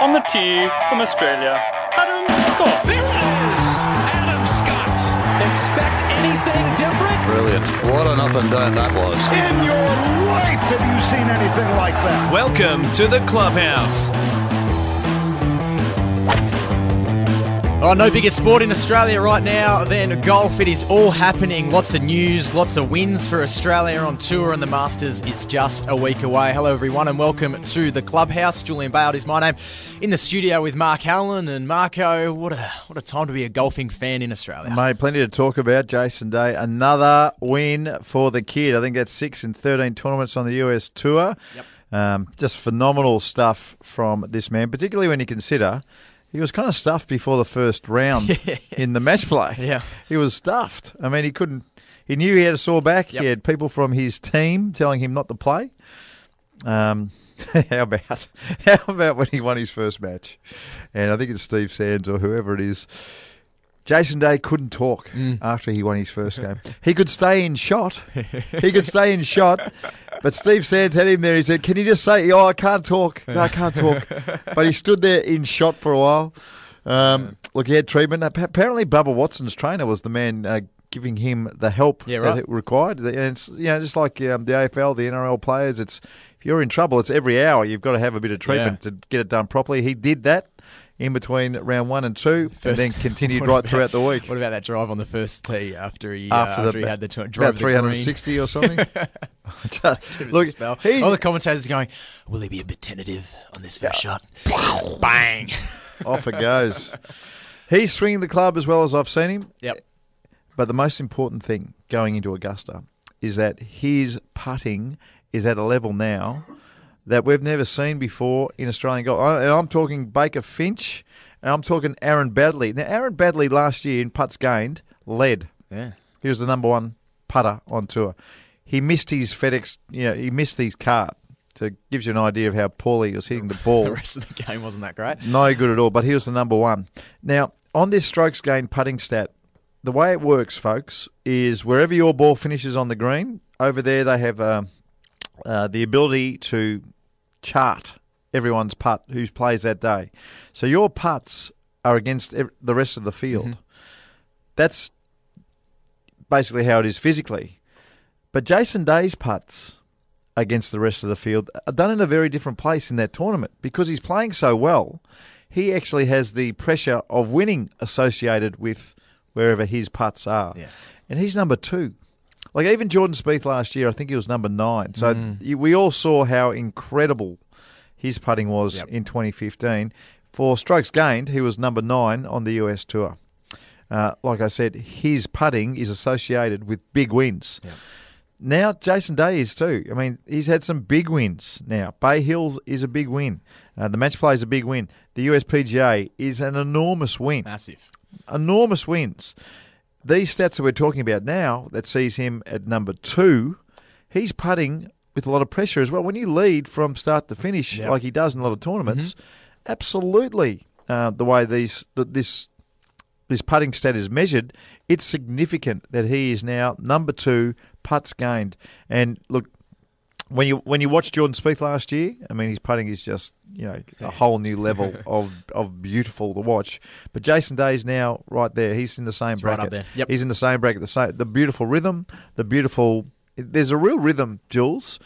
On the tee from Australia, Adam Scott. There it is! Adam Scott. Expect anything different? Brilliant. What an up and down that was. In your life have you seen anything like that? Welcome to the clubhouse. Oh, no bigger sport in Australia right now than golf. It is all happening. Lots of news, lots of wins for Australia on tour, and the Masters is just a week away. Hello, everyone, and welcome to the clubhouse. Julian Bayard is my name. In the studio with Mark Allen and Marco. What a what a time to be a golfing fan in Australia. Mate, plenty to talk about. Jason Day, another win for the kid. I think that's six in 13 tournaments on the US Tour. Yep. Um, just phenomenal stuff from this man, particularly when you consider he was kind of stuffed before the first round in the match play. Yeah. He was stuffed. I mean, he couldn't. He knew he had a sore back. Yep. He had people from his team telling him not to play. Um, how about how about when he won his first match? And I think it's Steve Sands or whoever it is. Jason Day couldn't talk after he won his first game. He could stay in shot. He could stay in shot. But Steve Sands had him there. He said, "Can you just say, oh, I can't talk. No, I can't talk." but he stood there in shot for a while. Um, look, he had treatment. Apparently, Bubba Watson's trainer was the man uh, giving him the help Yeah, that it required. And it's you know just like um, the AFL, the NRL players. It's if you're in trouble, it's every hour you've got to have a bit of treatment to get it done properly. He did that in between round one and two, and then continued right about- throughout the week. What about that drive on the first tee after he After uh, the he had the tw- about the green? 360 or something. Give us a Look, all the commentators are going, "Will he be a bit tentative on this first shot?" Bang! off it goes. He's swinging the club as well as I've seen him. Yep. But the most important thing going into Augusta is that his putting is at a level now that we've never seen before in Australian golf. I- And I'm talking Baker Finch, and I'm talking Aaron Baddeley. Now, Aaron Baddeley last year in putts gained led. Yeah. He was the number one putter on tour. He missed his FedEx, you know, he missed his cart. So it gives you an idea of how poorly he was hitting the ball. The rest of the game wasn't that great. No good at all, but he was the number one. Now, on this strokes gained putting stat, the way it works, folks, is wherever your ball finishes on the green, over there they have uh, uh, the ability to chart everyone's putt who plays that day. So your putts are against ev- the rest of the field. That's basically how it is physically. But Jason Day's putts against the rest of the field are done in a very different place in that tournament because he's playing so well. He actually has the pressure of winning associated with wherever his putts are. Yes. And he's number two. Like even Jordan Spieth last year, I think he was number nine. So you- we all saw how incredible his putting was Yep. in 2015. For strokes gained, he was number nine on the US Tour. Uh, like I said, his putting is associated with big wins. Now Jason Day is too. I mean, he's had some big wins. Now Bay Hills is a big win. Uh, the match play is a big win. The USPGA is an enormous win Massive. enormous wins. These stats that we're talking about now, that sees him at number two, he's putting with a lot of pressure as well. When you lead from start to finish, Yep. like he does in a lot of tournaments, absolutely uh, the way these that this this putting stat is measured, it's significant that he is now number two putts gained. And look, when you when you watch Jordan Spieth last year, I mean his putting is just you know a whole new level of of beautiful to watch. But Jason Day's now right there. He's in the same right bracket. up there. Yep. He's in the same bracket. The same the beautiful rhythm, the beautiful. There's a real rhythm, Jules,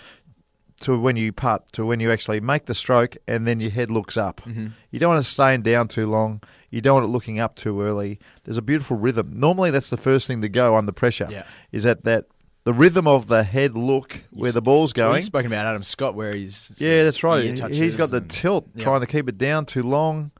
to when you putt, to when you actually make the stroke, and then your head looks up. Mm-hmm. You don't want to staying down too long. You don't want it looking up too early. There's a beautiful rhythm. Normally, that's the first thing to go under pressure. Yeah. Is that that the rhythm of the head look where the ball's going? You've spoken about Adam Scott, where he's Yeah, that's right. He's got the and- tilt, trying to keep it down too long.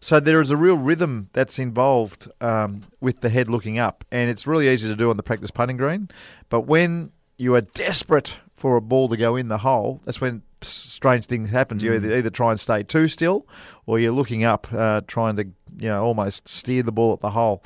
So there is a real rhythm that's involved um, with the head looking up, and it's really easy to do on the practice putting green. But when you are desperate for a ball to go in the hole, that's when strange things happen. You either, either try and stay too still, or you're looking up, uh, trying to you know almost steer the ball at the hole.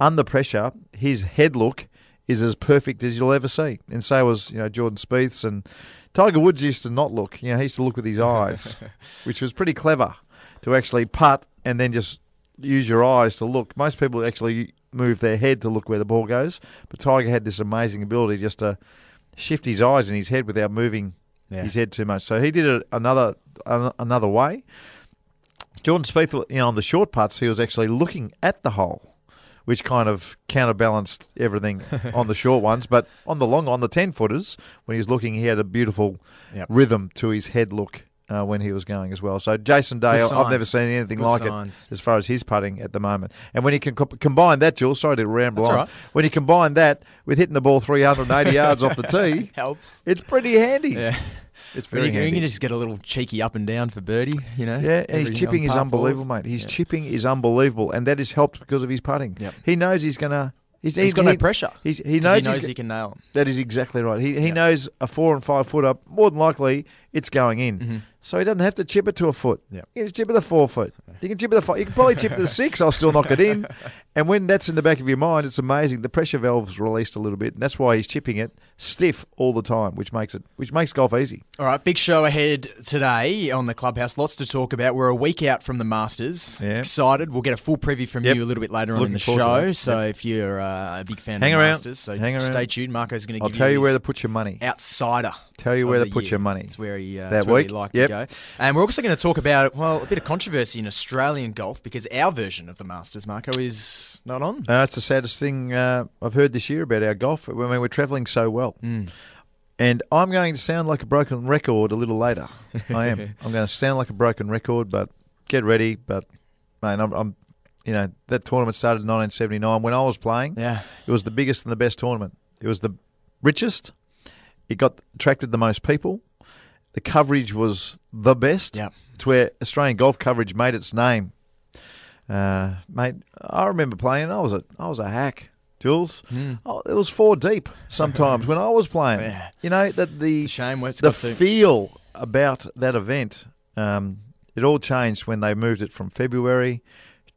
Under pressure, his head look is as perfect as you'll ever see, and so was you know Jordan Spieth's and Tiger Woods used to not look. You know, he used to look with his eyes, which was pretty clever to actually putt and then just use your eyes to look. Most people actually move their head to look where the ball goes, but Tiger had this amazing ability just to shift his eyes and his head without moving Yeah. his head too much. So he did it another an- another way. Jordan Spieth, you know, on the short putts, he was actually looking at the hole, which kind of counterbalanced everything on the short ones. But on the long, on the ten footers, when he was looking, he had a beautiful Yep. rhythm to his head look. Uh, when he was going as well, so Jason Day, I've never seen anything Good like signs. it as far as his putting at the moment. And when you can co- combine that, Jules, sorry to ramble That's on. right. When you combine that with hitting the ball 380 yards off the tee, Helps. it's pretty handy. Yeah. It's When very you, when handy. you just get a little cheeky up and down for birdie, you know. Yeah, and his chipping on is unbelievable, fours. mate. His Yeah. chipping is unbelievable, and that is helped because of his putting. Yep. He knows he's gonna. He's, He's he- got no he- pressure. He's, 'Cause he knows, he knows he's he can nail 'em. That is exactly right. He he Yeah. knows a four and five footer. More than likely, it's going in. Mm-hmm. So he doesn't have to chip it to a foot. Yep. You can chip it to four foot. You can chip it to five. You can probably chip it to six. I'll still knock it in. And when that's in the back of your mind, it's amazing. The pressure valve's released a little bit, and that's why he's chipping it stiff all the time, which makes it which makes golf easy. All right, big show ahead today on the clubhouse. Lots to talk about. We're a week out from the Masters. Yeah. Excited. We'll get a full preview from Yep. you a little bit later on in the show. So if you're uh, a big fan Hang of the around. Masters, so Hang stay around. tuned. Marco's going to I'll tell you his where to put your money. outsider. Tell you where to put year. your money. It's where he, uh, That where week? he liked Yep. to go. And we're also going to talk about well a bit of controversy in Australian golf because our version of the Masters, Marco, is not on. Uh, it's the saddest thing uh, I've heard this year about our golf. I mean, we're travelling so well. Mm. And I'm going to sound like a broken record a little later. I am. I'm going to sound like a broken record, but get ready. But, man, I'm, I'm you know, that tournament started in 1979. When I was playing, Yeah. it was the biggest and the best tournament. It was the richest. It got attracted the most people. The coverage was the best. Yeah. It's where Australian golf coverage made its name. Uh, mate, I remember playing. I was a I was a hack, Jules. Oh, it was four deep sometimes when I was playing. Yeah. You know that the shame where it's the got to. feel about that event. Um, it all changed when they moved it from February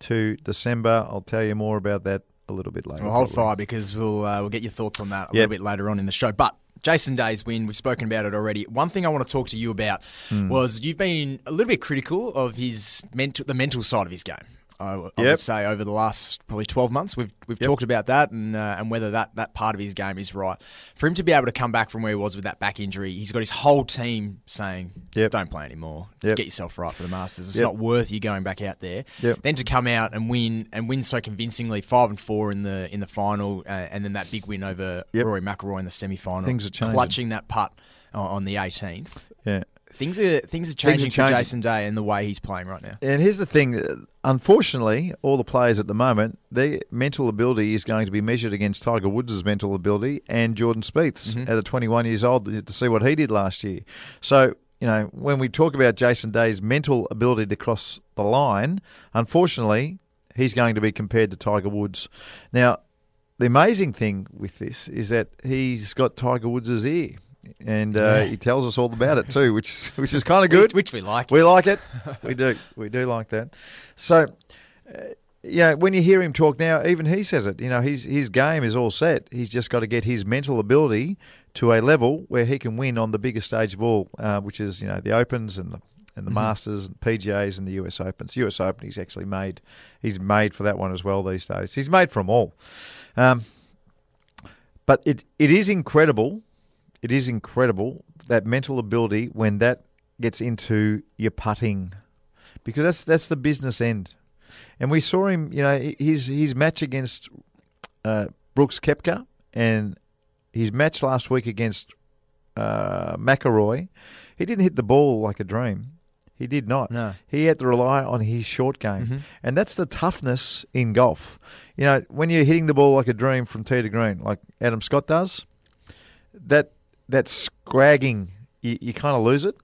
to December. I'll tell you more about that a little bit later. We'll hold probably. fire because we'll uh, we'll get your thoughts on that a Yep. little bit later on in the show. But Jason Day's win, we've spoken about it already. One thing I want to talk to you about Hmm. was you've been a little bit critical of his mental, the mental side of his game. I, w- I Yep. would say over the last probably twelve months, we've we've Yep. talked about that and uh, and whether that, that part of his game is right. For him to be able to come back from where he was with that back injury, he's got his whole team saying, Yep. "Don't play anymore. Get yourself right for the Masters. It's not worth you going back out there." Then to come out and win and win so convincingly, five and four in the in the final, uh, and then that big win over. Rory McIlroy in the semi final. Things are changing. Clutching that putt uh, on the 18th. Yeah. Things are things are are changing for. Jason Day and the way he's playing right now. And here's the thing: unfortunately, all the players at the moment, their mental ability is going to be measured against Tiger Woods' mental ability and Jordan Spieth's Mm-hmm. at a 21 years old to see what he did last year. So, you know, when we talk about Jason Day's mental ability to cross the line, unfortunately, he's going to be compared to Tiger Woods. Now, the amazing thing with this is that he's got Tiger Woods' ear. And uh, he tells us all about it too, which is which is kind of good. Which we like. We like it. We do. We do like that. So, uh, yeah, when you hear him talk now, even he says it. You know, his his game is all set. He's just got to get his mental ability to a level where he can win on the biggest stage of all, uh, which is you know the Opens and the and the Masters and PGA's and the US Opens. US Open, he's actually made. He's made for that one as well these days. He's made for them all. Um, but it it is incredible. It is incredible that mental ability when that gets into your putting, because that's that's the business end. And we saw him, you know, his his match against uh, Brooks Koepka and his match last week against uh, McIlroy. He didn't hit the ball like a dream. He did not. No. He had to rely on his short game. And that's the toughness in golf. You know, when you're hitting the ball like a dream from tee to green, like Adam Scott does, that that scragging, you, you kind of lose it.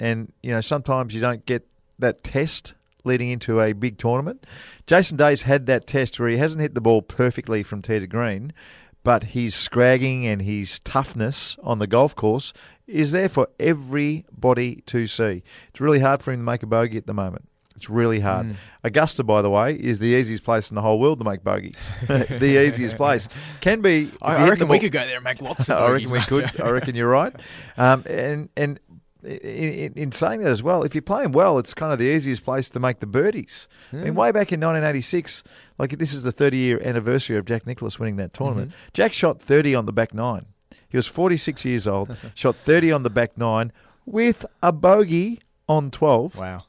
And, you know, sometimes you don't get that test leading into a big tournament. Jason Day's had that test where he hasn't hit the ball perfectly from tee to green, but his scragging and his toughness on the golf course is there for everybody to see. It's really hard for him to make a bogey at the moment. It's really hard. Augusta, by the way, is the easiest place in the whole world to make bogeys. the easiest place can be. I, I reckon we could go there and make lots of I reckon we could. I reckon you're right. Um, and and in, in, in saying that as well, if you're playing well, it's kind of the easiest place to make the birdies. I mean, way back in 1986, like this is the 30 year anniversary of Jack Nicklaus winning that tournament. Mm-hmm. Jack shot 30 on the back nine. He was 46 years old, shot 30 on the back nine with a bogey on 12. Wow.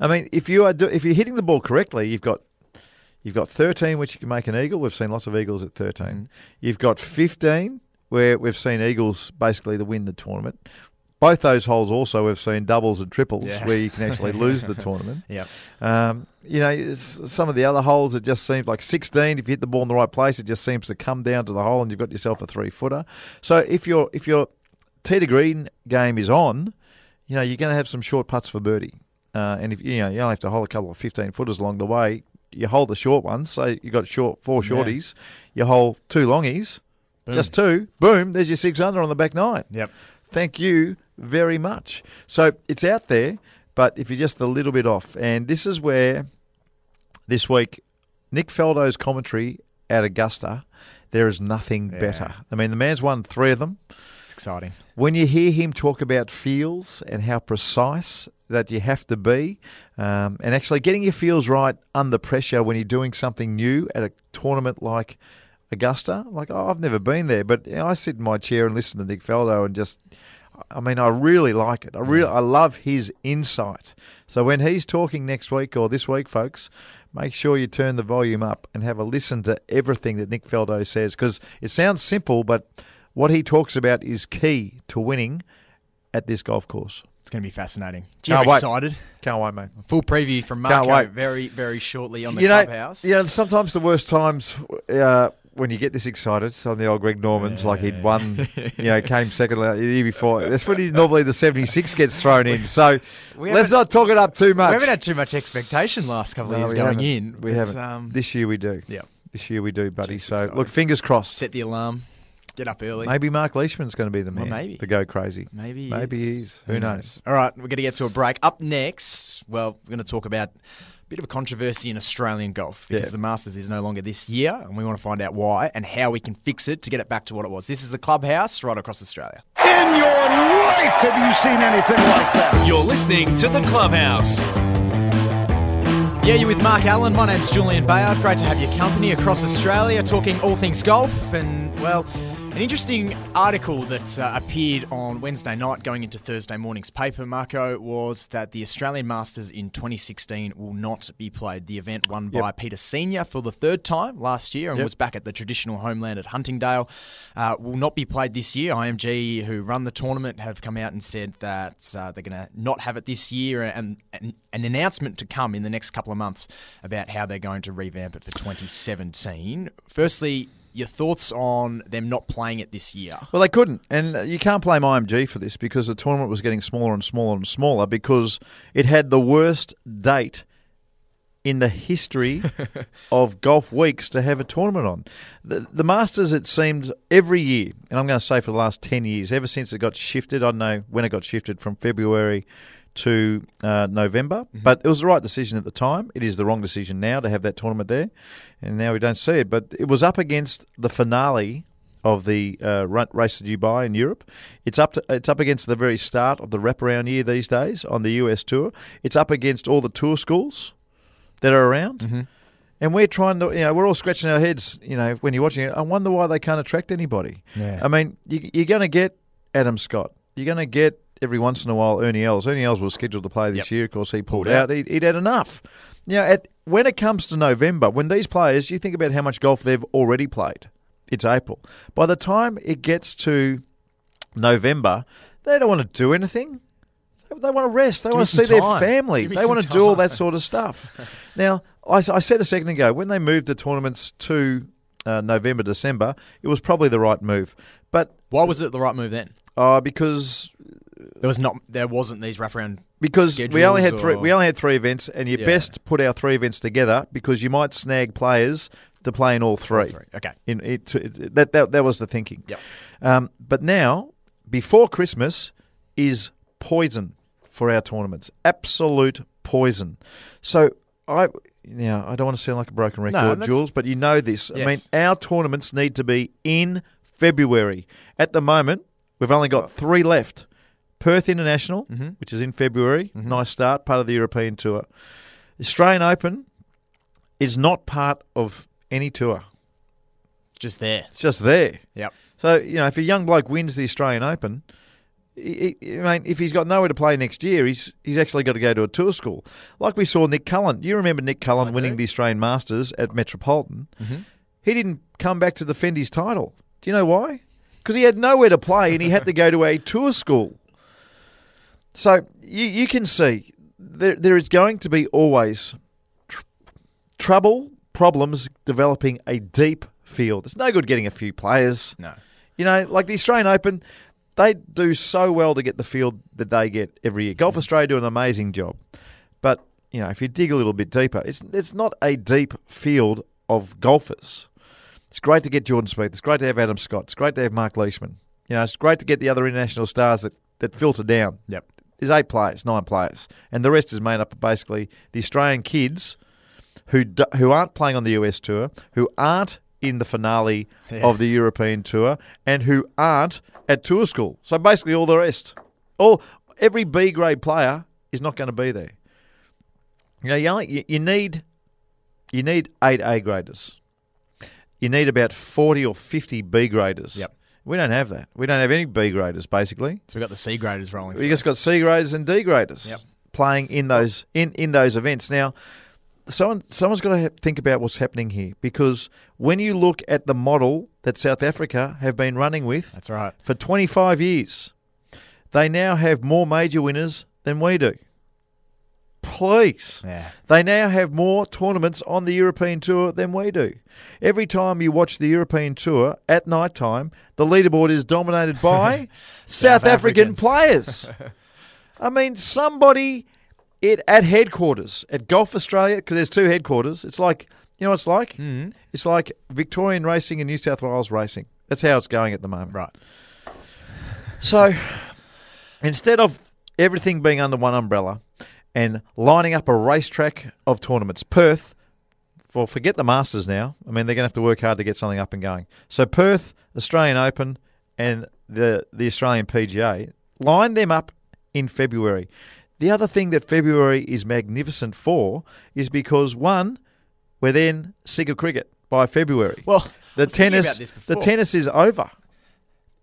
I mean, if you are do, if you're hitting the ball correctly, you've got you've got 13, which you can make an eagle. We've seen lots of eagles at 13. Mm-hmm. You've got 15, where we've seen eagles basically to win the tournament. Both those holes also we've seen doubles and triples Yeah. where you can actually lose the tournament. Yep. Um, you know, some of the other holes, it just seems like 16. If you hit the ball in the right place, it just seems to come down to the hole, and you've got yourself a three footer. So if your if your tee to green game is on, you know you're going to have some short putts for birdie. Uh, and if you know you only have to hold a couple of 15 footers along the way, you hold the short ones. So you got short four Yeah. shorties, you hold two longies, Boom. just two. Boom, there's your six under on the back nine. Yep. Thank you very much. So it's out there, but if you're just a little bit off, and this is where this week Nick Faldo's commentary at Augusta, there is nothing Yeah. better. I mean, the man's won three of them. It's exciting. When you hear him talk about feels and how precise that you have to be, um, and actually getting your feels right under pressure when you're doing something new at a tournament like Augusta, like oh, I've never been there, but you know, I sit in my chair and listen to Nick Faldo and just, I mean, I really like it. I really, I love his insight. So when he's talking next week or this week, folks, make sure you turn the volume up and have a listen to everything that Nick Faldo says because it sounds simple, but what he talks about is key to winning at this golf course. It's going to be fascinating. Do you Can't get wait. excited? Can't wait, mate. Full preview from Can't Marco wait. very, very shortly on the you know, clubhouse. yeah. Sometimes the worst times uh, when you get this excited. So on the old Greg Normans, like he'd won, you know, came second the year before. That's when he, normally the seventy six gets thrown in. So let's haven't- talk it up too much. We haven't had too much expectation last couple of No, years going haven't. in. We haven't. Um, this year we do. yeah. This year we do, buddy. So exciting. look, fingers crossed. Set the alarm. Get up early. Maybe Mark Leishman's going to be the Well, man. maybe. to go crazy. Maybe he Maybe is. he is. Who knows? All right, we're going to get to a break. Up next, well, we're going to talk about a bit of a controversy in Australian golf because Yeah. the Masters is no longer this year, and we want to find out why and how we can fix it to get it back to what it was. This is the clubhouse right across Australia. In your life have you seen anything like that? You're listening to The Clubhouse. Yeah, you're with Mark Allen. My name's Julian Bayard. Great to have your company across Australia talking all things golf. And, well, an interesting article that uh, appeared on Wednesday night going into Thursday morning's paper, Marco, was that the Australian Masters in 2016 will not be played. The event won by Yep. Peter Senior for the third time last year and Yep. was back at the traditional homeland at Huntingdale. Uh, will not be played this year. IMG, who run the tournament, have come out and said that uh, they're going to not have it this year and, and an announcement to come in the next couple of months about how they're going to revamp it for 2017. Firstly, your thoughts on them not playing it this year? Well, they couldn't, and you can't blame IMG for this because the tournament was getting smaller and smaller and smaller because it had the worst date in the history of golf weeks to have a tournament on. The, the Masters, it seemed every year, and I'm going to say for the last 10 years, ever since it got shifted, I don't know when it got shifted from February to uh, November, but it was the right decision at the time. It is the wrong decision now to have that tournament there, and now we don't see it. But it was up against the finale of the uh, race to Dubai in Europe. It's up to, it's up against the very start of the wraparound year these days on the US tour. It's up against all the tour schools that are around. And we're trying to, you know, we're all scratching our heads, you know, when you're watching it. I wonder why they can't attract anybody. Yeah. I mean, you, you're going to get Adam Scott. You're going to get every once in a while Ernie Els. Ernie Els was scheduled to play this Yep. year. Of course, he pulled, Pulled out. out. He'd, he'd had enough. You know, at, when it comes to November, when these players, you think about how much golf they've already played. It's April. By the time it gets to November, they don't want to do anything. They- want to rest. They Give want to see some their family. Give They want to do all that sort of stuff. now, I, I said a second ago when they moved the tournaments to uh, November, December, it was probably the right move. But Why was it the right move then? uh, because There was not. There wasn't these wraparound. because we only had schedules three we only had three events, and you Yeah. best put our three events together because you might snag players to play in all three. Three. Okay. In it, that, that that was the thinking. Yep. Um, but now, before Christmas, is poison for our tournaments. Absolute poison. So I now I don't want to sound like a broken record, that's- Jules, but you know this. I mean, our tournaments need to be in February. At the moment, we've only got three left. Perth International, Mm-hmm. which is in February, nice start, part of the European tour. Australian Open is not part of any tour. Just there. It's just there. Yep. So, you know, if a young bloke wins the Australian Open, I mean, if he's got nowhere to play next year, he's he's actually got to go to a tour school. Like we saw Nick Cullen. You remember Nick Cullen winning the Australian Masters at Metropolitan? He didn't come back to defend his title. Do you know why? Because he had nowhere to play and he had to go to a tour school. So you you can see there there is going to be always tr- trouble, problems developing a deep field. It's no good getting a few players. No. You know, like the Australian Open, they do so well to get the field that they get every year. Golf mm. Australia do an amazing job. But, you know, if you dig a little bit deeper, it's it's not a deep field of golfers. It's great to get Jordan Spieth. It's great to have Adam Scott. It's great to have Mark Leishman. You know, it's great to get the other international stars that, that filter down. Yep. There's eight players, nine players, and the rest is made up of basically the Australian kids who do, who aren't playing on the US tour, who aren't in the finale of the European tour, and who aren't at tour school. So basically, all the rest, all every B grade player is not going to be there. You know, you, only, you need you need eight A graders. You need about forty or fifty B graders. Yep. We don't have that. We don't have any B graders basically. So we've got the C graders rolling. Through. We through. just got C graders and D graders Yep. playing in those in, in those events. Now, someone someone's got to think about what's happening here because when you look at the model that South Africa have been running with That's right. for 25 years, they now have more major winners than we do. Please. Yeah. They now have more tournaments on the European Tour than we do. Every time you watch the European Tour at night time, the leaderboard is dominated by South, South African players. I mean, somebody it, at headquarters at Golf Australia, because there's two headquarters. It's like, you know what it's like? Mm. It's like Victorian racing and New South Wales racing. That's how it's going at the moment. Right. So instead of everything being under one umbrella and lining up a racetrack of tournaments, Perth, well, forget the Masters now. I mean, they're going to have to work hard to get something up and going. So Perth, Australian Open, and the the Australian PGA line them up in February. The other thing that February is magnificent for is because one, we're then sick of cricket by February. Well, the tennis, the tennis is over.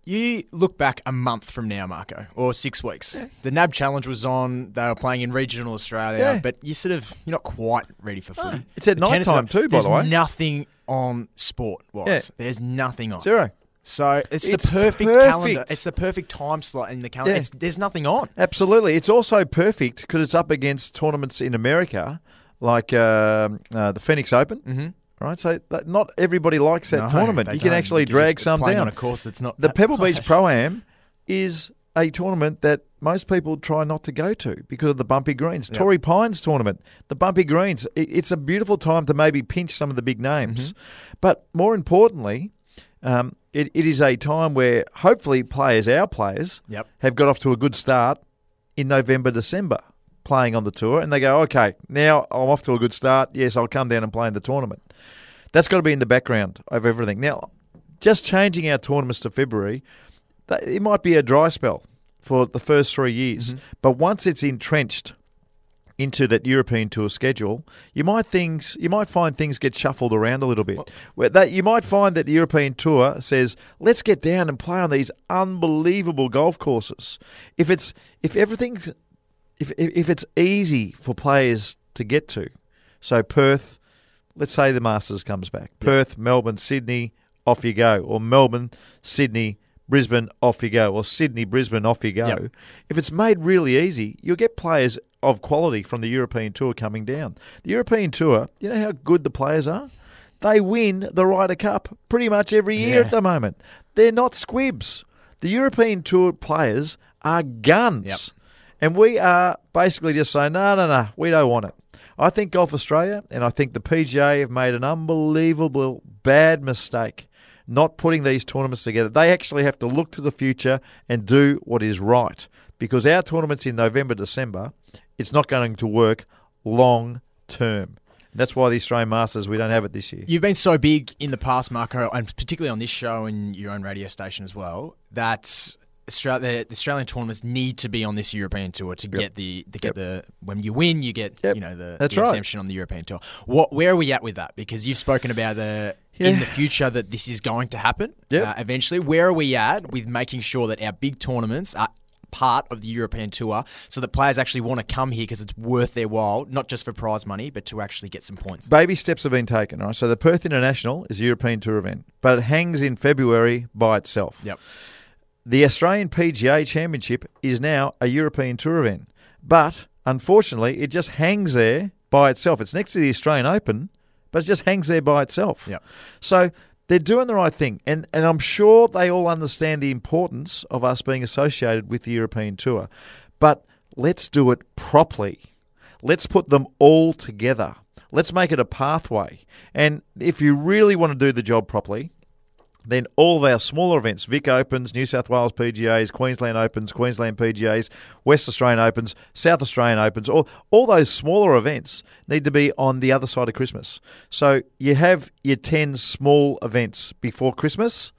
You look back a month from now, Marco, or six weeks. The NAB Challenge was on. They were playing in regional Australia, Yeah. but you sort of you're not quite ready for footy. It's at The tennis is too, by the way. nothing on sport wise. Yeah. There's nothing on. Zero. So it's, It's the perfect, perfect. calendar. It's the perfect time slot in the calendar. Yeah. It's, there's nothing on. Absolutely. It's also perfect because it's up against tournaments in America, like um uh, the Phoenix Open. Mm-hmm. Right, so that, not everybody likes that No, tournament. You can actually drag some down. on a course that's not the that Pebble Beach. Pro Am is a tournament that most people try not to go to because of the bumpy greens. Torrey Pines tournament, the bumpy greens. It, it's a beautiful time to maybe pinch some of the big names, Mm-hmm. but more importantly, um, it, it is a time where hopefully players, our players, Yep. have got off to a good start in November, December, playing on the tour, and they go, okay, now I'm off to a good start. Yes, I'll come down and play in the tournament. That's got to be in the background of everything. Now, just changing our tournaments to February, that- it might be a dry spell for the first three years, mm-hmm. but once it's entrenched into that European tour schedule, you might things you might find things get shuffled around a little bit. Where that you might find that the European tour says, "Let's get down and play on these unbelievable golf courses." If it's if everything's if if it's easy for players to get to, so Perth, let's say the Masters comes back, Perth, Melbourne, Sydney, off you go, or Melbourne, Sydney. Brisbane, off you go, or Sydney, Brisbane, off you go. Yep. If it's made really easy, you'll get players of quality from the European Tour coming down. The European Tour, you know how good the players are? They win the Ryder Cup pretty much every year Yeah. at the moment. They're not squibs. The European Tour players are guns. Yep. And we are basically just saying, no, no, no, we don't want it. I think Golf Australia and I think the PGA have made an unbelievable bad mistake not putting these tournaments together. They actually have to look to the future and do what is right because our tournaments in November, December, it's not going to work long term. That's why the Australian Masters, we don't have it this year. You've been so big in the past, Marco, and particularly on this show and your own radio station as well, that Australia, the Australian tournaments need to be on this European tour to get the to get Yep. the when you win, you get Yep. you know the, the right. exemption on the European tour. What where are we at with that? Because you've spoken about the in the future that this is going to happen Yep. uh, eventually. Where are we at with making sure that our big tournaments are part of the European tour so that players actually want to come here because it's worth their while, not just for prize money, but to actually get some points. Baby steps have been taken, right? So the Perth International is a European Tour event, but it hangs in February by itself. Yep. The Australian PGA Championship is now a European Tour event, but unfortunately, it just hangs there by itself. It's next to the Australian Open, but it just hangs there by itself. Yep. So they're doing the right thing, and and I'm sure they all understand the importance of us being associated with the European Tour, but let's do it properly. Let's put them all together. Let's make it a pathway. And if you really want to do the job properly, then all of our smaller events, Vic Opens, New South Wales PGAs, Queensland Opens, Queensland PGAs, West Australian Opens, South Australian Opens, all, all those smaller events need to be on the other side of Christmas. So you have your 10 small events before Christmas,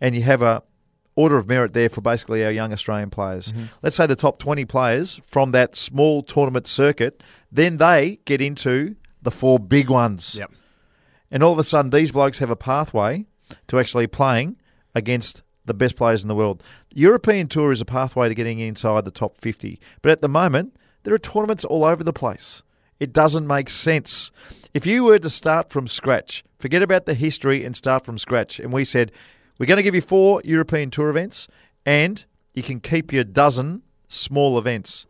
and you have a order of merit there for basically our young Australian players. Mm-hmm. Let's say the top 20 players from that small tournament circuit, then they get into the four big ones. Yep. And all of a sudden, these blokes have a pathway to actually playing against the best players in the world. European Tour is a pathway to getting inside the top 50. But at the moment, there are tournaments all over the place. It doesn't make sense. If you were to start from scratch, forget about the history and start from scratch, and we said, we're going to give you four European Tour events and you can keep your dozen small events.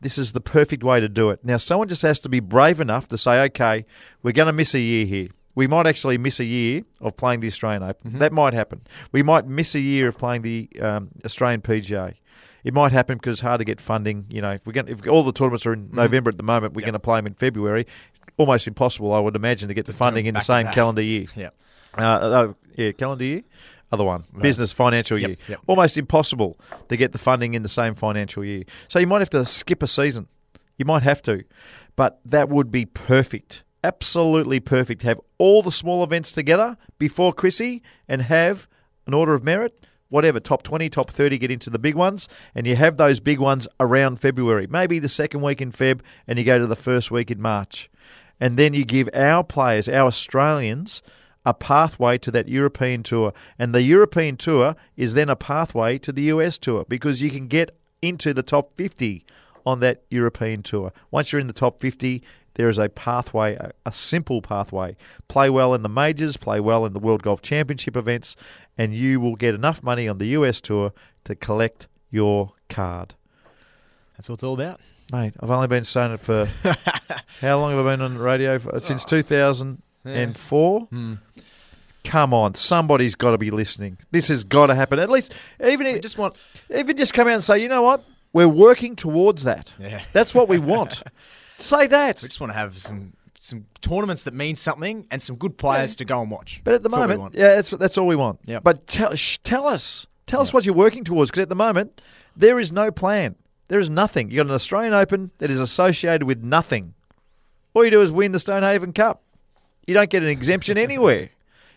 This is the perfect way to do it. Now, someone just has to be brave enough to say, okay, we're going to miss a year here. We might actually miss a year of playing the Australian Open. That might happen. We might miss a year of playing the um, Australian PGA. It might happen because it's hard to get funding. You know, if we're going, if all the tournaments are in November at the moment, we're going to play them in February. Almost impossible, I would imagine, to get the funding in the same calendar year. Yep. Uh, oh, yeah, calendar year. Other one, business financial Yep, year. yep. Almost impossible to get the funding in the same financial year. So you might have to skip a season. You might have to, but that would be perfect. Absolutely perfect. to Have all the small events together before Chrissy and have an order of merit. Whatever, top 20, top 30 get into the big ones, and you have those big ones around February. Maybe the second week in Feb, and you go to the first week in March. And then you give our players, our Australians, a pathway to that European tour. And the European tour is then a pathway to the US tour because you can get into the top 50 on that European tour. Once you're in the top 50, there is a pathway, a, simple pathway. Play well in the majors, play well in the World Golf Championship events, and you will get enough money on the US tour to collect your card. That's what it's all about. Mate, I've only been saying it for how long have I been on the radio? For? Since 2004. Hmm. Come on, somebody's got to be listening. This has got to happen. At least, even if, just want even just come out and say, you know what, we're working towards that. Yeah. That's what we want. say that. we just want to have some some tournaments that mean something and some good players to go and watch. But at the That's moment, yeah, that's that's all we want. Yep. But tell sh- tell us, tell us what you're working towards, because at the moment there is no plan. There is nothing. You got an Australian Open that is associated with nothing. All you do is win the Stonehaven Cup. You don't get an exemption anywhere.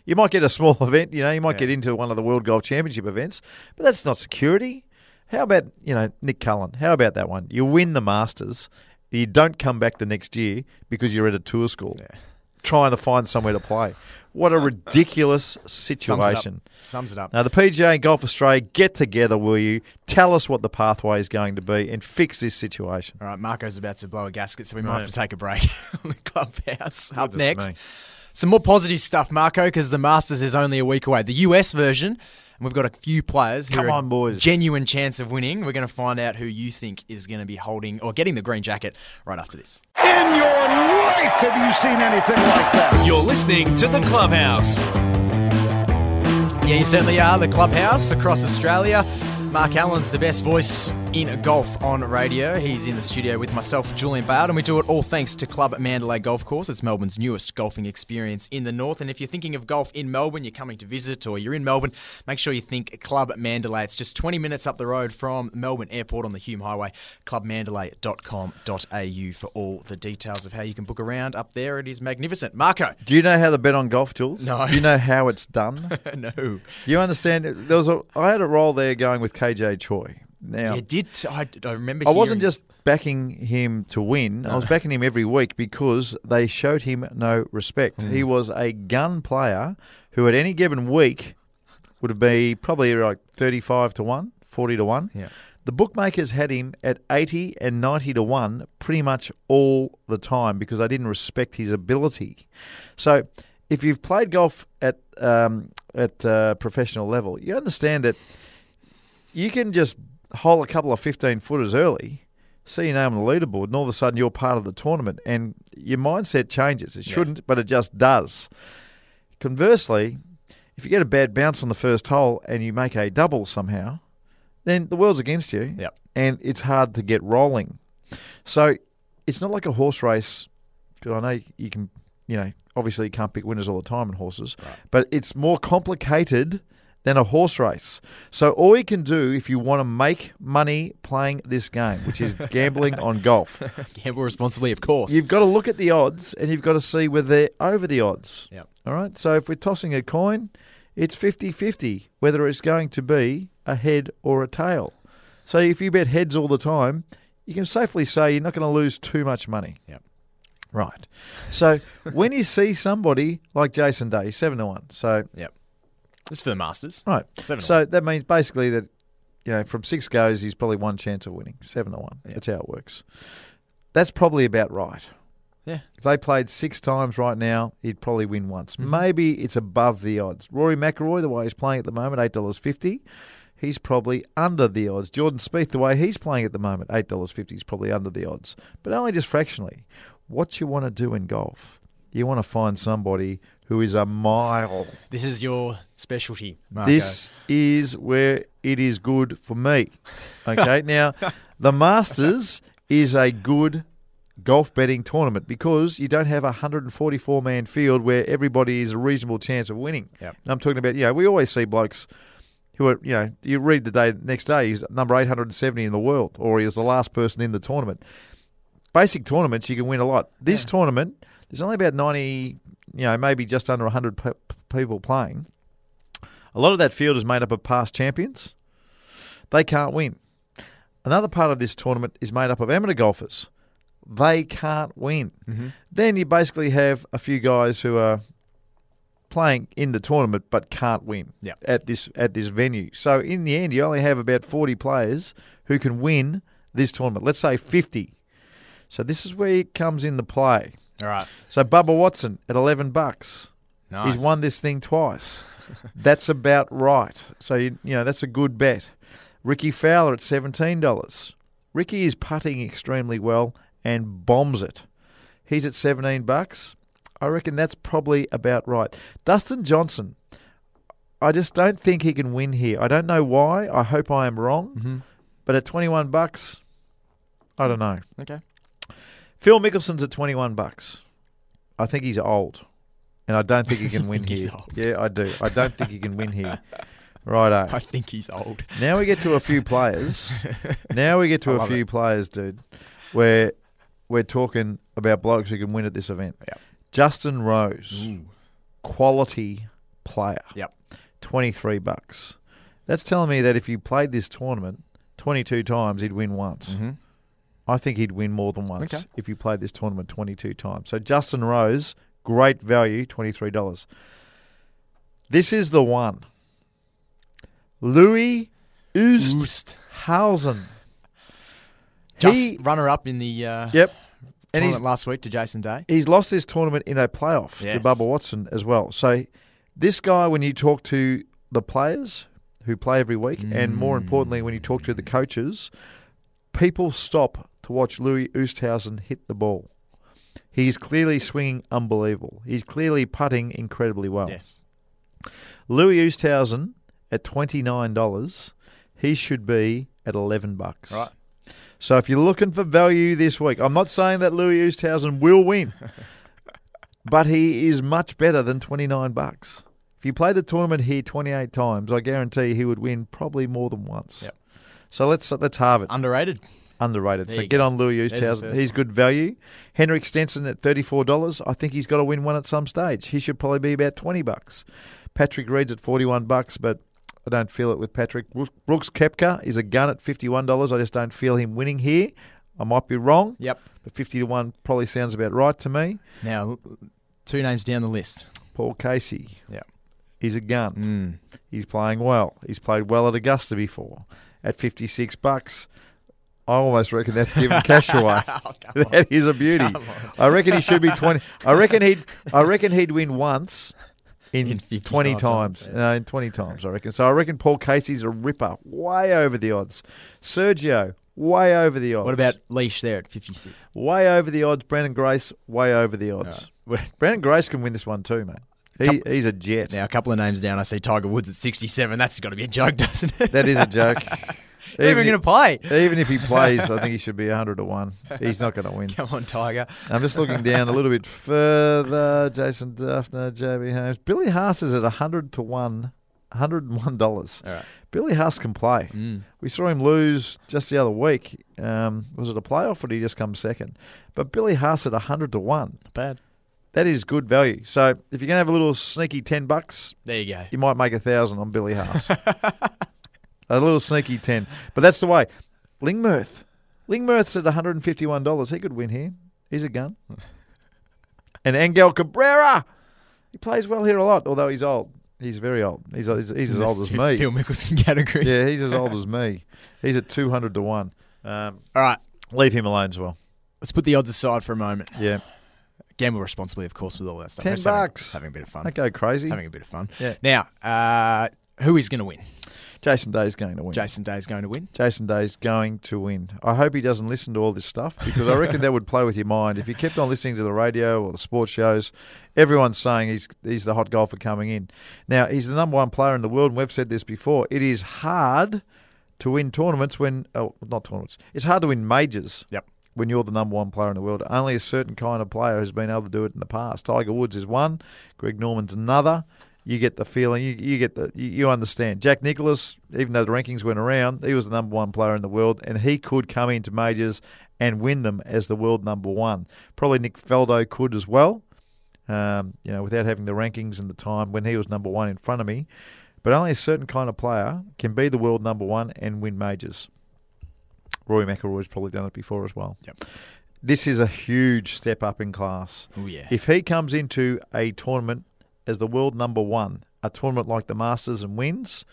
You might get a small event, you know, you might get into one of the World Golf Championship events, but that's not security. How about, you know, Nick Cullen? How about that one? You win the Masters, you don't come back the next year because you're at a tour school trying to find somewhere to play. What a ridiculous Sums it up. situation. Sums it up. Now, the PGA and Golf Australia, get together, will you? Tell us what the pathway is going to be and fix this situation. All right, Marco's about to blow a gasket, so we might have to take a break on the clubhouse. Up Goodness next, me. some more positive stuff, Marco, because the Masters is only a week away. The US version, and we've got a few players who Come are on, boys. genuine chance of winning. We're going to find out who you think is going to be holding or getting the green jacket right after this. In your life, have you seen anything like that? You're listening to The Clubhouse. Yeah, you certainly are. The clubhouse across Australia. Mark Allen's the best voice in golf on radio. He's in the studio with myself, Julian Bayard, and we do it all thanks to Club Mandalay Golf Course. It's Melbourne's newest golfing experience in the north. And if you're thinking of golf in Melbourne, you're coming to visit, or you're in Melbourne, make sure you think Club Mandalay. It's just 20 minutes up the road from Melbourne Airport on the Hume Highway. Clubmandalay.com.au for all the details of how you can book around up there. It is magnificent. Marco. Do you know how to bet on golf, Jules? No. Do you know how it's done? no. you understand? There was a. I had a role there going with KJ Choi. Now, You did. I, I remember. I wasn't just backing him to win. I was backing him every week because they showed him no respect. Mm. He was a gun player who, at any given week, would have been probably like thirty-five to one, 40 to one. Yeah. The bookmakers had him at 80 and 90 to 1 pretty much all the time because they didn't respect his ability. So if you've played golf at um, at uh, professional level, you understand that you can just hole a couple of 15 footers early, see your name on the leaderboard, and all of a sudden you're part of the tournament, and your mindset changes. It shouldn't, but it just does. Conversely, if you get a bad bounce on the first hole and you make a double somehow, then the world's against you, Yep. and it's hard to get rolling. So it's not like a horse race. 'cause I know you can, you know, obviously you can't pick winners all the time in horses, but it's more complicated than a horse race. So all you can do if you want to make money playing this game, which is gambling on golf, Gamble responsibly, of course. you've got to look at the odds and you've got to see whether they're over the odds. Yep. All right. So if we're tossing a coin, it's 50 50 whether it's going to be a head or a tail. So if you bet heads all the time, you can safely say you're not going to lose too much money. Yep. Right. So when you see somebody like Jason Day, 7 to 1. So, Yep. Is for the Masters. right. Seven so that means basically that, you know, from six goes, he's probably one chance of winning. 7 to 1. That's how it works. That's probably about right. Yeah. If they played six times right now, he'd probably win once. Mm-hmm. Maybe it's above the odds. Rory McIlroy, the way he's playing at the moment, eight dollars fifty. He's probably under the odds. Jordan Spieth, the way he's playing at the moment, eight dollars fifty is probably under the odds, but only just fractionally. What you want to do in golf, you want to find somebody who is a mile. This is your specialty, Marco. This is where it is good for me. Okay, now the Masters is a good golf betting tournament because you don't have a 144 man field where everybody is a reasonable chance of winning. Yep. And I'm talking about, you know, we always see blokes who are, you know, you read the day next day, he's number 870 in the world, or he is the last person in the tournament. Basic tournaments, you can win a lot. This tournament, there's only about 90, you know, maybe just under 100 pe- people playing. A lot of that field is made up of past champions. They can't win. Another part of this tournament is made up of amateur golfers. They can't win. Mm-hmm. Then you basically have a few guys who are playing in the tournament but can't win Yep. at this at this venue. So in the end, you only have about forty players who can win this tournament. Let's say fifty. So this is where it comes into play. All right. So Bubba Watson at eleven bucks. Nice. He's won this thing twice. that's about right. So you, you know that's a good bet. Rickie Fowler at seventeen dollars. Ricky is putting extremely well and bombs it. He's at seventeen bucks. I reckon that's probably about right. Dustin Johnson. I just don't think he can win here. I don't know why. I hope I am wrong. Mm-hmm. But at twenty one bucks, I don't know. Okay. Phil Mickelson's at 21 bucks. I think he's old. And I don't think he can win here. old. Yeah, I do. I don't think he can win here. Righto. I think he's old. Now we get to a few players. Now we get to I a few it. players, dude, where we're talking about blokes who can win at this event. Yep. Justin Rose, quality player, Yep. 23 bucks. That's telling me that if you played this tournament 22 times, he'd win once. Mm-hmm. I think he'd win more than once Okay. if you played this tournament 22 times. So Justin Rose, great value, $23. This is the one. Louis Oosthuizen. Just He, runner up in the uh, yep. And he's tournament last week to Jason Day. he's lost this tournament in a playoff Yes. to Bubba Watson as well. So this guy, when you talk to the players who play every week, and more importantly, when you talk to the coaches, people stop to watch Louis Oosthuizen hit the ball. He's clearly swinging unbelievable. He's clearly putting incredibly well. Yes. Louis Oosthuizen at twenty nine dollars, he should be at eleven bucks. Right. So if you're looking for value this week, I'm not saying that Louis Oosthuizen will win, but he is much better than 29 bucks. If you play the tournament here 28 times, I guarantee he would win probably more than once. Yep. So let's let's halve it. Underrated. Underrated. There So get go. on Louis Oosthuizen. He's one. good value. Henrik Stenson at thirty-four dollars. I think he's got to win one at some stage. He should probably be about twenty bucks. Patrick Reed's at forty-one bucks, but I don't feel it with Patrick. Brooks- Koepka is a gun at fifty-one dollars. I just don't feel him winning here. I might be wrong, Yep. but fifty to one probably sounds about right to me. Now, two names down the list. Paul Casey. Yeah. He's a gun. Mm. He's playing well. He's played well at Augusta before. At 56 bucks, I almost reckon that's giving cash away. that is a beauty. I reckon he should be 20. I reckon he'd I reckon he'd win once in, In 20 times, times. yeah. No, in 20 times, I reckon. So I reckon Paul Casey's a ripper, way over the odds. Sergio, way over the odds. What about Leash there at 56? way over the odds? Branden Grace, way over the odds. Branden Grace can win this one too, mate. He, he's a jet. Now, a couple of names down, I see Tiger Woods at 67. That's got to be a joke, doesn't it? That is a joke. Not even going to play. Even if he plays, I think he should be 100 to 1. He's not going to win. Come on, Tiger. I'm just looking down a little bit further. Jason Dufner, JB Holmes. Billy Haas is at 100 to 1. $101. All right. Billy Haas can play. Mm. We saw him lose just the other week. Um, was it a playoff or did he just come second? But Billy Haas at 100 to 1. Not bad. That is good value. So if you're going to have a little sneaky 10 bucks, There you go. you might make a thousand on Billy Haas. a little sneaky 10. But that's the way. Lingmerth. Lingmerth's at $151. He could win here. He's a gun. And Angel Cabrera. He plays well here a lot, although he's old. He's very old. He's, he's, he's as old as me. Phil Mickelson category. Yeah, he's as old as me. He's at 200 to 1. Um, All right. leave him alone as well. Let's put the odds aside for a moment. Yeah. Gamble responsibly, of course, with all that stuff. 10 Just having- bucks. Having, a bit of fun. Don't go crazy. Having a bit of fun. Yeah. Now, uh, who is going to win? Jason Day's going to win. Jason Day's going to win. Jason Day's going to win. I hope he doesn't listen to all this stuff because I reckon that would play with your mind. If you kept on listening to the radio or the sports shows, everyone's saying he's he's the hot golfer coming in. Now he's the number one player in the world, and we've said this before. It is hard to win tournaments when oh not tournaments. It's hard to win majors. Yep. When you're the number one player in the world, only a certain kind of player has been able to do it in the past. Tiger Woods is one, Greg Norman's another. You get the feeling, you, you get the, you, you understand. Jack Nicklaus, even though the rankings went around, he was the number one player in the world, and he could come into majors and win them as the world number one. Probably Nick Faldo could as well, um, you know, without having the rankings and the time when he was number one in front of me. But only a certain kind of player can be the world number one and win majors. Rory McIlroy's probably done it before as well. Yep. This is a huge step up in class. Oh, yeah. If he comes into a tournament as the world number one, a tournament like the Masters and wins,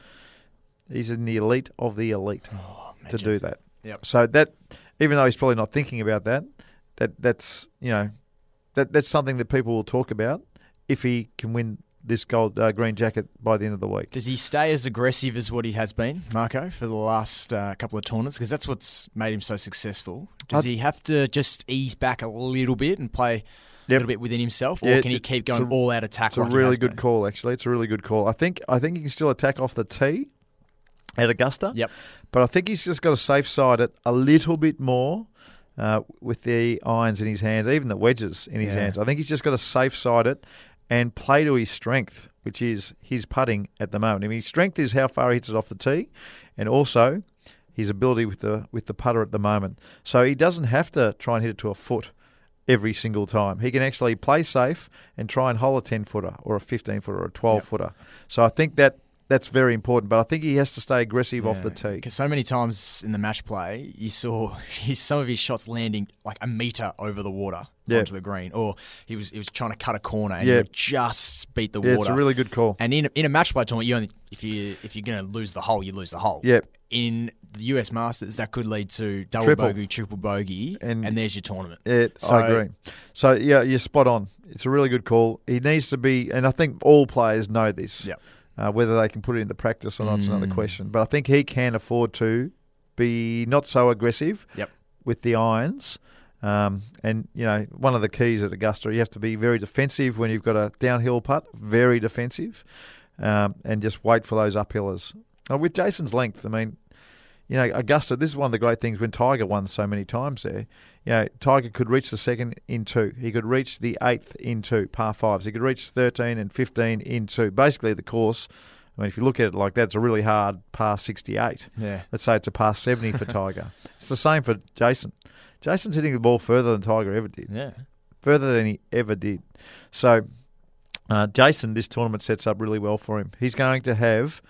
he's in the elite of the elite to Oh, imagine. do that. Yep. So that, even though he's probably not thinking about that, that that's you know, that that's something that people will talk about if he can win this gold uh, green jacket by the end of the week. Does he stay as aggressive as what he has been, Marco, for the last uh, couple of tournaments? Because that's what's made him so successful. Does I- he have to just ease back a little bit and play. Little bit within himself, or Yeah, can he keep going a- all out attack? It's a like he really good been? call, actually. It's a really good call. I think I think he can still attack off the tee at Augusta. Yep. But I think he's just got to safe side it a little bit more uh, with the irons in his hands, even the wedges in his Yeah. hands. I think he's just got to safe side it and play to his strength, which is his putting at the moment. I mean, his strength is how far he hits it off the tee, and also his ability with the with the putter at the moment. So he doesn't have to try and hit it to a foot every single time. He can actually play safe and try and hole a 10 footer or a 15 footer or a 12 footer. So I think that that's very important. But I think he has to stay aggressive off the tee. Because so many times in the match play, you saw his, some of his shots landing like a meter over the water Yeah. onto the green, or he was he was trying to cut a corner and Yeah. he would just beat the Yeah, water. it's a really good call. And in a, in a match play tournament, you only if you if you're going to lose the hole, you lose the hole. Yep. In the US Masters, that could lead to double Triple. bogey, triple bogey, And- and, there's your tournament. Yeah, So- I agree. So yeah, you're spot on. It's a really good call. He needs to be, and I think all players know this. Yep. Uh, whether they can put it into practice or not is another question. But I think he can afford to be not so aggressive Yep. with the irons. Um, and you know, one of the keys at Augusta, you have to be very defensive when you've got a downhill putt. Very defensive, um, and just wait for those uphillers. Uh, with Jason's length, I mean, you know, Augusta, this is one of the great things when Tiger won so many times there. You know, Tiger could reach the second in two. He could reach the eighth in two, par fives. He could reach 13 and 15 in two. Basically, the course, I mean, if you look at it like that, it's a really hard par 68. Yeah. Let's say it's a par 70 for Tiger. It's the same for Jason. Jason's hitting the ball further than Tiger ever did Yeah. further than he ever did. So, uh, Jason, this tournament sets up really well for him. He's going to have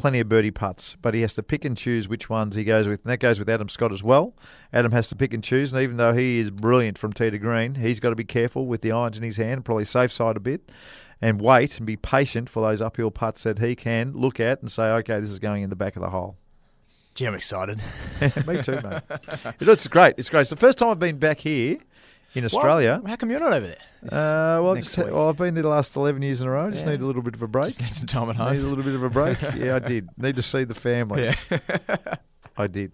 plenty of birdie putts, but he has to pick and choose which ones he goes with. And that goes with Adam Scott as well. Adam has to pick and choose, and even though he is brilliant from tee to green, he's got to be careful with the irons in his hand, probably safe side a bit, and wait and be patient for those uphill putts that he can look at and say, okay, this is going in the back of the hole. Gee, I'm excited. Me too, mate. It's great. It's great. It's the first time I've been back here in Australia. How come you're not over there? Uh, well, just, well, I've been there the last 11 years in a row. Just Yeah. need a little bit of a break. Just need some time at home. Need a little bit of a break. yeah, I did. Need to see the family. Yeah. I did.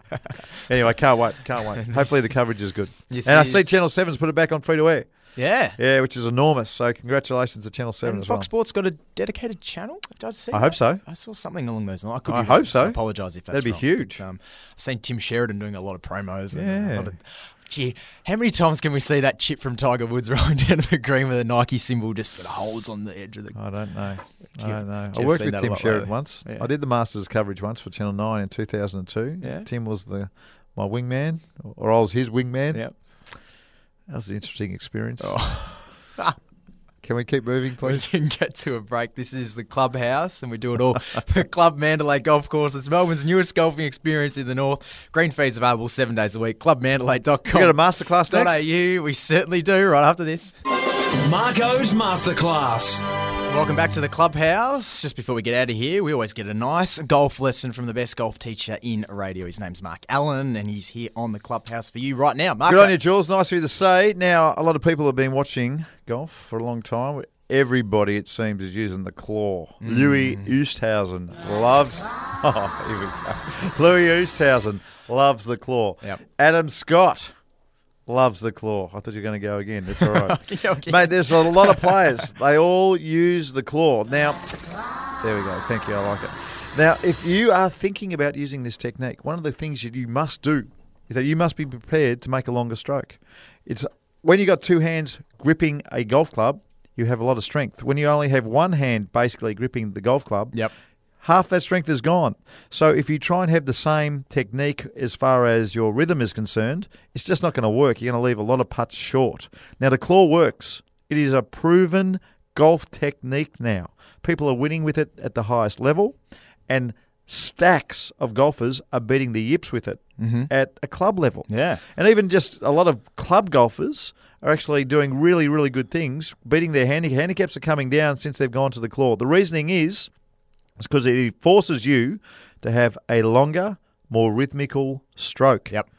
Anyway, can't wait. Can't wait. Hopefully the coverage is good. Yes, and I see. Channel 7's put it back on free to air. Yeah. Yeah, which is enormous. So congratulations to Channel 7 And as well. Fox Sports got a dedicated channel. It does seem. I hope that? so. I saw something along those lines. I, could I hope so. I apologise if that's That'd be wrong, huge. But, um, I've seen Tim Sheridan doing a lot of promos. And a Yeah. lot of, gee, how many times can we see that chip from Tiger Woods rolling down to the green with a Nike symbol just sort of holds on the edge of the? I don't know. I don't know. I worked with Tim Sheridan once. Yeah. I did the Masters coverage once for Channel 9 in 2002. Yeah. Tim was the my wingman, or I was his wingman. Yep. That was an interesting experience. Oh. Ah. Can we keep moving, please? We please? can get to a break. This is the clubhouse, and we do it all for Club Mandalay Golf Course. It's Melbourne's newest golfing experience in the north. Green fees available seven days a week. ClubMandalay.com. We got a masterclass next. .au. We certainly do. Right after this. Marco's Masterclass. Welcome back to the clubhouse. Just before we get out of here, we always get a nice golf lesson from the best golf teacher in radio. His name's Mark Allen, and he's here on the clubhouse for you right now. Mark, Good on you, Jules. Nice of you to say. Now, a lot of people have been watching golf for a long time. Everybody, it seems, is using the claw. Mm. Louis Oosthuizen loves. Oh, here we go. Louis Oosthuizen loves the claw. Yep. Adam Scott loves the claw. I thought you were going to go again. It's all right. Mate, there's a lot of players. They all use the claw. Now, there we go. Thank you. I like it. Now, if you are thinking about using this technique, one of the things that you must do is that you must be prepared to make a longer stroke. It's when you've got two hands gripping a golf club, you have a lot of strength. When you only have one hand basically gripping the golf club, Yep. Half that strength is gone. So if you try and have the same technique as far as your rhythm is concerned, it's just not going to work. You're going to leave a lot of putts short. Now the claw works. It is a proven golf technique now. People are winning with it at the highest level, and stacks of golfers are beating the yips with it mm-hmm. at a club level. Yeah. And even just a lot of club golfers are actually doing really, really good things, beating their handi- handicaps are coming down since they've gone to the claw. The reasoning is it's because it forces you to have a longer, more rhythmical stroke. Yep.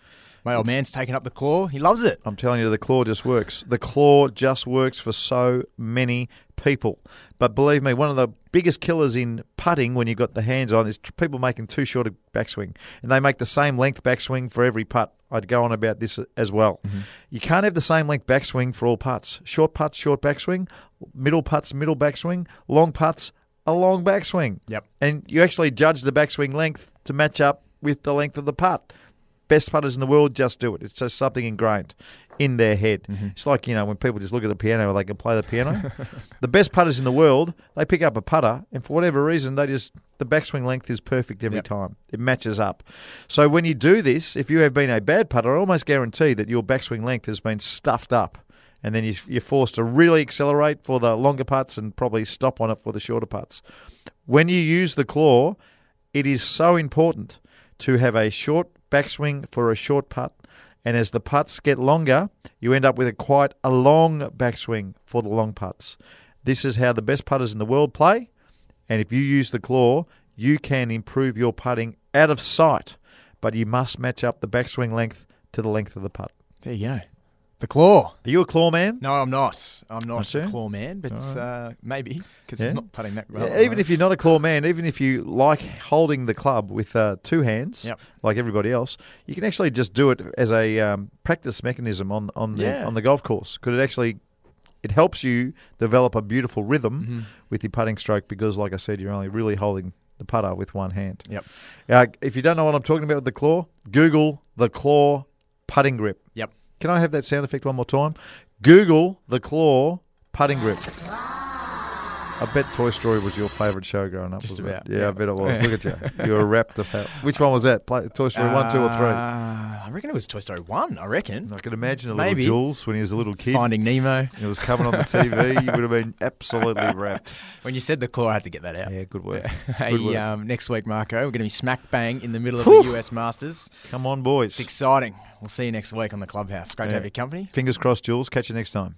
My old man's taking up the claw. He loves it. I'm telling you, the claw just works. The claw just works for so many people. But believe me, one of the biggest killers in putting when you've got the hands on is people making too short a backswing. And they make the same length backswing for every putt. I'd go on about this as well. Mm-hmm. You can't have the same length backswing for all putts. Short putts, short backswing. Middle putts, middle backswing. Long putts, a long backswing. Yep. And you actually judge the backswing length to match up with the length of the putt. Best putters in the world just do it. It's just something ingrained in their head. Mm-hmm. It's like, you know, when people just look at a piano they can play the piano. the best putters in the world, they pick up a putter and for whatever reason they just the backswing length is perfect every Yep. time. It matches up. So when you do this, if you have been a bad putter, I almost guarantee that your backswing length has been stuffed up. And then you- you're forced to really accelerate for the longer putts and probably stop on it for the shorter putts. When you use the claw, it is so important to have a short backswing for a short putt. And as the putts get longer, you end up with a quite a long backswing for the long putts. This is how the best putters in the world play. And if you use the claw, you can improve your putting out of sight. But you must match up the backswing length to the length of the putt. There you go. The claw. Are you a claw man? No, I'm not. I'm not Not a claw man, but uh, maybe because Yeah. I'm not putting that well. Yeah, even if you're not a claw man, even if you like holding the club with uh, two hands, Yep. like everybody else, you can actually just do it as a um, practice mechanism on on the Yeah. on the golf course. Could it actually? It helps you develop a beautiful rhythm Mm-hmm. with your putting stroke because, like I said, you're only really holding the putter with one hand. Yep. Uh, if you don't know what I'm talking about with the claw, Google the claw putting grip. Yep. Can I have that sound effect one more time? Google the claw putting grip. I bet Toy Story was your favourite show growing up. Just it? about, Yeah, yeah. I bet it was. Look at you. You were wrapped of. Which one was that? Play, Toy Story 1, 2 or 3? Uh, I reckon it was Toy Story 1, I reckon. I can imagine a maybe. little Jules when he was a little kid. Finding Nemo. It was coming on the TV. you would have been absolutely wrapped. When you said the claw, I had to get that out. Yeah, good work. Hey, Good work. um, next week, Marco, we're going to be smack bang in the middle of the US Masters. Come on, boys. It's exciting. We'll see you next week on the clubhouse. Great to have your company. Fingers crossed, Jules. Catch you next time.